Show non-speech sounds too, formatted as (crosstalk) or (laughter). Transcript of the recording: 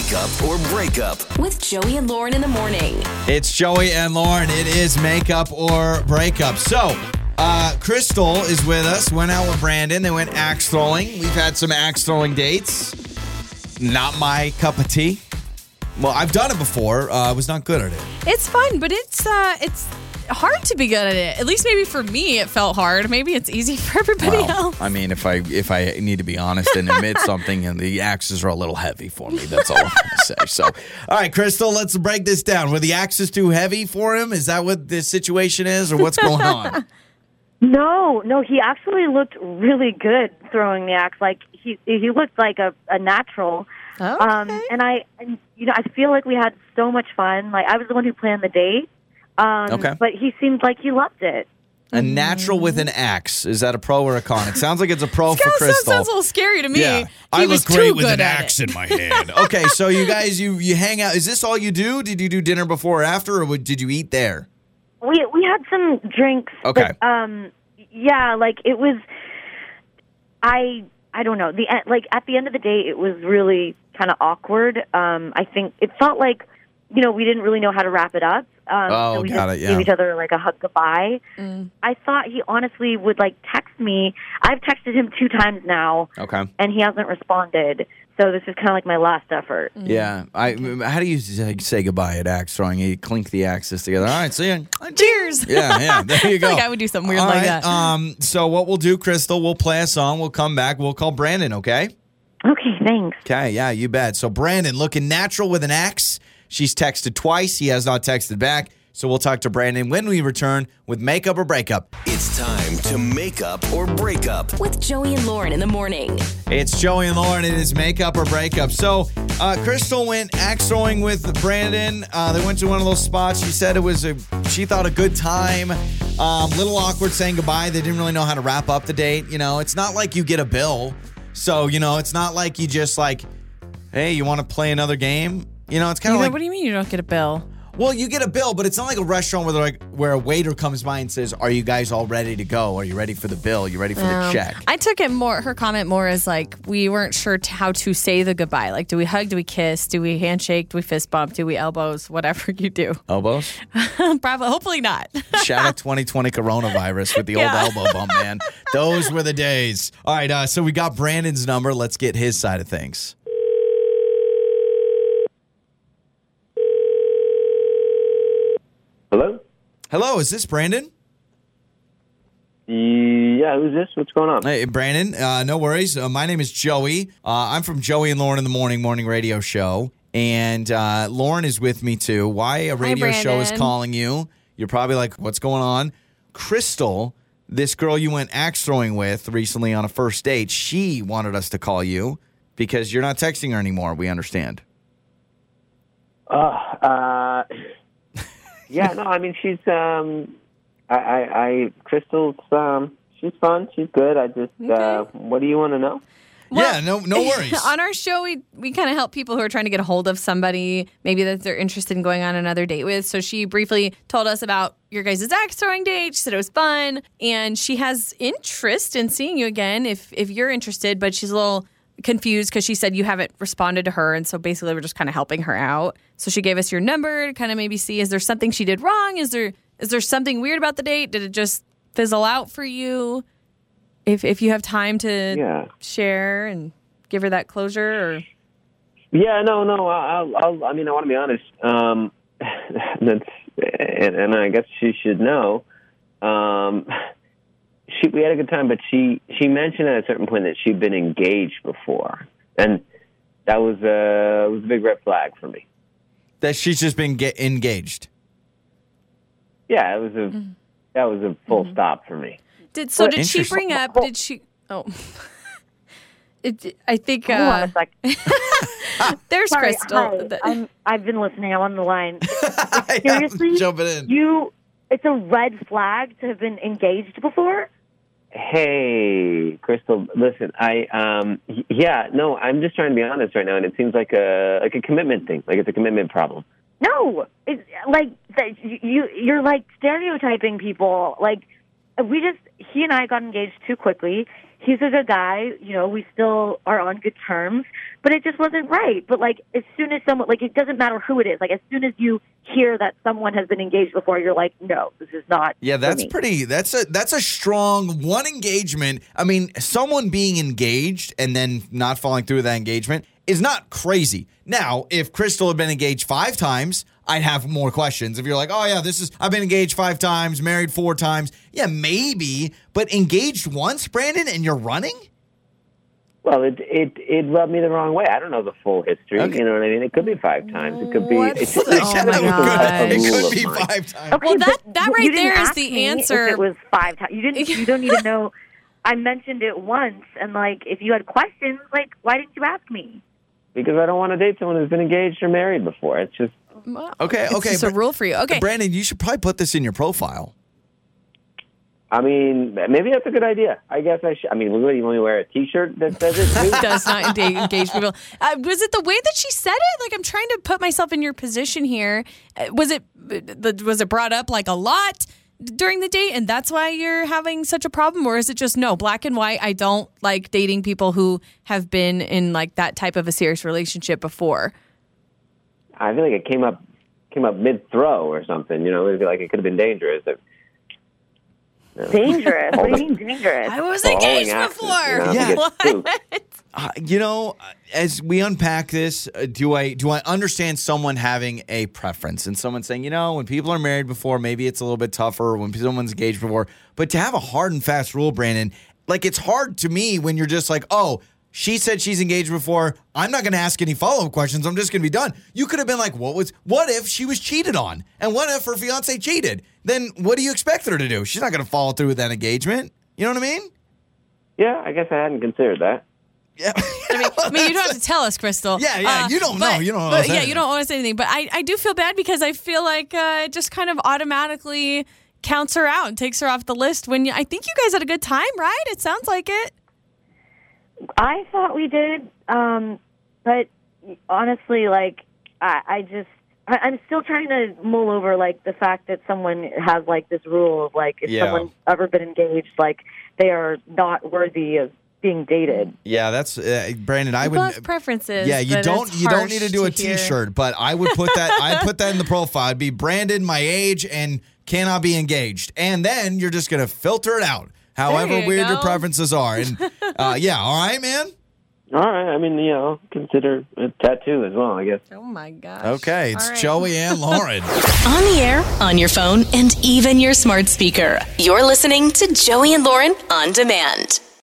Makeup or breakup. With Joey and Lauren in the morning. It's Joey and Lauren. It is makeup or breakup. So, uh, Crystal is with us. Went out with Brandon. They went axe throwing. We've had some axe throwing dates. Not my cup of tea. Well, I've done it before. Uh, I was not good at it. It's fun, but it's uh it's hard to be good at it. At least maybe for me it felt hard. Maybe it's easy (laughs) for everybody Well, else. I mean, if I if I need to be honest and admit (laughs) something, and the axes are a little heavy for me. That's all I'm gonna say. So, all right, Crystal, let's break this down. Were the axes too heavy for him? Is that what the situation is, or what's going on? (laughs) No, no, he actually looked really good throwing the axe. Like he he looked like a, a natural. Um, and I, and, you know, I feel like we had so much fun. Like I was the one who planned the date. Um, Okay. But he seemed like he loved it. A natural with an axe. Is that a pro or a con? It sounds like it's a pro for Sounds- Crystal. sounds a little scary to me. Yeah, He I was look great with an at axe it. in my hand. okay, so you guys, you you hang out. Is this all you do? Did you do dinner before or after, or would- did you eat there? We we had some drinks. Okay. But, um, yeah, like it was. I I don't know the like at the end of the day, it was really kind of awkward. Um, I think it felt like you know we didn't really know how to wrap it up. Um, Oh, so we got just it, yeah. gave each other like a hug goodbye. Mm. I thought he honestly would like text me. I've texted him two times now, Okay. and he hasn't responded. So this is kind of like my last effort. Yeah. I. How do you say say goodbye at axe throwing? You clink the axes together. All right. See ya. Cheers. (laughs) Yeah. Yeah. There you go. like I would do something weird All like right, that. Um. So what we'll do, Crystal, we'll play a song. We'll come back. We'll call Brandon. Okay. Okay, thanks. Okay, yeah, you bet. So Brandon looking natural with an axe. She's texted twice. He has not texted back. So we'll talk to Brandon when we return with makeup or breakup. It's time to make up or break up. With Joey and Lauren in the morning. It's Joey and Lauren. It is makeup or breakup. So uh, Crystal went axe throwing with Brandon. Uh, they went to one of those spots. She said it was a. She thought a good time. Um, little awkward saying goodbye. They didn't really know how to wrap up the date. You know, it's not like you get a bill. So you know, it's not like you just like, hey, you want to play another game? You know, it's kind of like what do you mean you don't get a bill? Well, you get a bill, but it's not like a restaurant where they're like where a waiter comes by and says, "Are you guys all ready to go? Are you ready for the bill? you ready for the Um, check?" I took it more. Her comment more as like we weren't sure t- how to say the goodbye. Like, do we hug? Do we kiss? Do we handshake? Do we fist bump? Do we elbows? Whatever (laughs) you do. Elbows. (laughs) Probably, hopefully not. (laughs) Shout out 2020 coronavirus with the Yeah. old elbow bump, man. Those were the days. All right, uh, so we got Brandon's number. Let's get his side of things. Hello? Hello, is this Brandon? Yeah, who's this? What's going on? Hey, Brandon. Uh, no worries. Uh, my name is Joey. Uh, I'm from Joey and Lauren in the Morning Morning Radio Show, and uh, Lauren is with me too. Why a radio show is Brandon. calling you? You're probably like, "What's going on?" Crystal, this girl you went axe throwing with recently on a first date, she wanted us to call you because you're not texting her anymore. We understand. Uh, uh, yeah, no, I mean, she's, um, I, I, I Crystal's, um, she's fun. She's good. I just, uh, what do you want to know? yeah, no, no (laughs) worries. on our show, we we kind of help people who are trying to get a hold of somebody, maybe that they're interested in going on another date with. So she briefly told us about your guys' axe throwing date. She said it was fun, and she has interest in seeing you again if if you're interested. But she's a little confused because she said you haven't responded to her, and so basically we're just kind of helping her out. So she gave us your number to kind of maybe see is there something she did wrong? Is there is there something weird about the date? Did it just fizzle out for you? If if you have time to Yeah. share and give her that closure or Yeah, no, no, I'll, I'll, I mean, I want to be honest. Um, (laughs) that's, and, and I guess she should know. Um, she, we had a good time, but she, she mentioned at a certain point that she'd been engaged before. And that was, uh, was a big red flag for me. that she's just been get engaged. Yeah, it was a, Mm-hmm. that was a full stop for me. did so did she bring up did she oh (laughs) it, I think Hold on uh, a sec. (laughs) there's Sorry, Crystal. hi. I'm, I've been listening. I'm on the line. (laughs) I'm Seriously? jumping in. You, it's a red flag to have been engaged before. Hey, Crystal, listen, I um yeah, no, I'm just trying to be honest right now and it seems like a like a commitment thing. Like it's a commitment problem. No, it's like. You you're like stereotyping people. Like we just he and I got engaged too quickly. He's a good guy. You know, we still are on good terms, but it just wasn't right. But like, as soon as someone, like, it doesn't matter who it is. Like, as soon as you hear that someone has been engaged before, you're like, no, this is not. Yeah, that's pretty. That's a that's a strong one engagement. I mean, someone being engaged and then not following through with that engagement is not crazy. Now, if Crystal had been engaged five times, I'd have more questions. If you're like, oh yeah, this is I've been engaged five times, married four times, yeah, maybe, but engaged once, Brandon, and you're running. Well, it it it rubbed me the wrong way. I don't know the full history. Okay. You know what I mean? It could be five times. It could be. What? It's just, Oh it's my just God. It could be five times. Okay, Well, that- that right there is the answer. If it was five times. You didn't. You don't need to (laughs) know. I mentioned it once, and like, if you had questions, like, why didn't you ask me? Because I don't want to date someone who's been engaged or married before. It's just Okay, It's okay, just a rule for you. Okay. Brandon, you should probably put this in your profile. I mean, maybe that's a good idea. I guess I should. I mean, what, you want me to wear a T-shirt that says it (laughs) too? does not (laughs) engage, engage people. Uh, was it the way that she said it? Like I'm trying to put myself in your position here. Uh, Was it was it brought up like a lot during the date, and that's why you're having such a problem, or is it just no black and white? I don't like dating people who have been in like that type of a serious relationship before. I feel like it came up came up mid throw or something. You know, it'd be like it could have been dangerous. It, Dangerous. (laughs) what do you mean dangerous? I was Falling engaged after, before. you know, Yeah. (laughs) Uh, you know, as we unpack this, uh, do I do I understand someone having a preference and someone saying, you know, when people are married before, maybe it's a little bit tougher when someone's engaged before. But to have a hard and fast rule, Brandon, like it's hard to me when you're just like, oh, she said she's engaged before. I'm not going to ask any follow up questions. I'm just going to be done. You could have been like, what was? What if she was cheated on? And what if her fiance cheated? Then what do you expect her to do? She's not going to follow through with that engagement. You know what I mean? Yeah, I guess I hadn't considered that. Yeah. I mean, (laughs) I mean, you don't have to tell us, Crystal. Yeah, yeah, you don't know. You don't owe but us Yeah, anything. you don't owe us anything. But I, I do feel bad because I feel like uh, it just kind of automatically counts her out and takes her off the list. When you, I think you guys had a good time, right? It sounds like it. I thought we did, um, but honestly, like I, I just I, I'm still trying to mull over like the fact that someone has like this rule of like if Yeah. someone's ever been engaged, like they are not worthy of being dated. Yeah, that's uh, Brandon. I People would. have preferences. Yeah, you don't. You don't need to do a hear. T-shirt, but I would put that. I'd put that in the profile. I'd be Brandon, my age, and cannot be engaged, and then you're just gonna filter it out. However you weird your preferences are, and uh, (laughs) yeah, all right, man. All right. I mean, you know, consider a tattoo as well. I guess. Oh my gosh. Okay, it's All right. Joey and (laughs) Lauren. On the air, on your phone, and even your smart speaker. You're listening to Joey and Lauren on demand.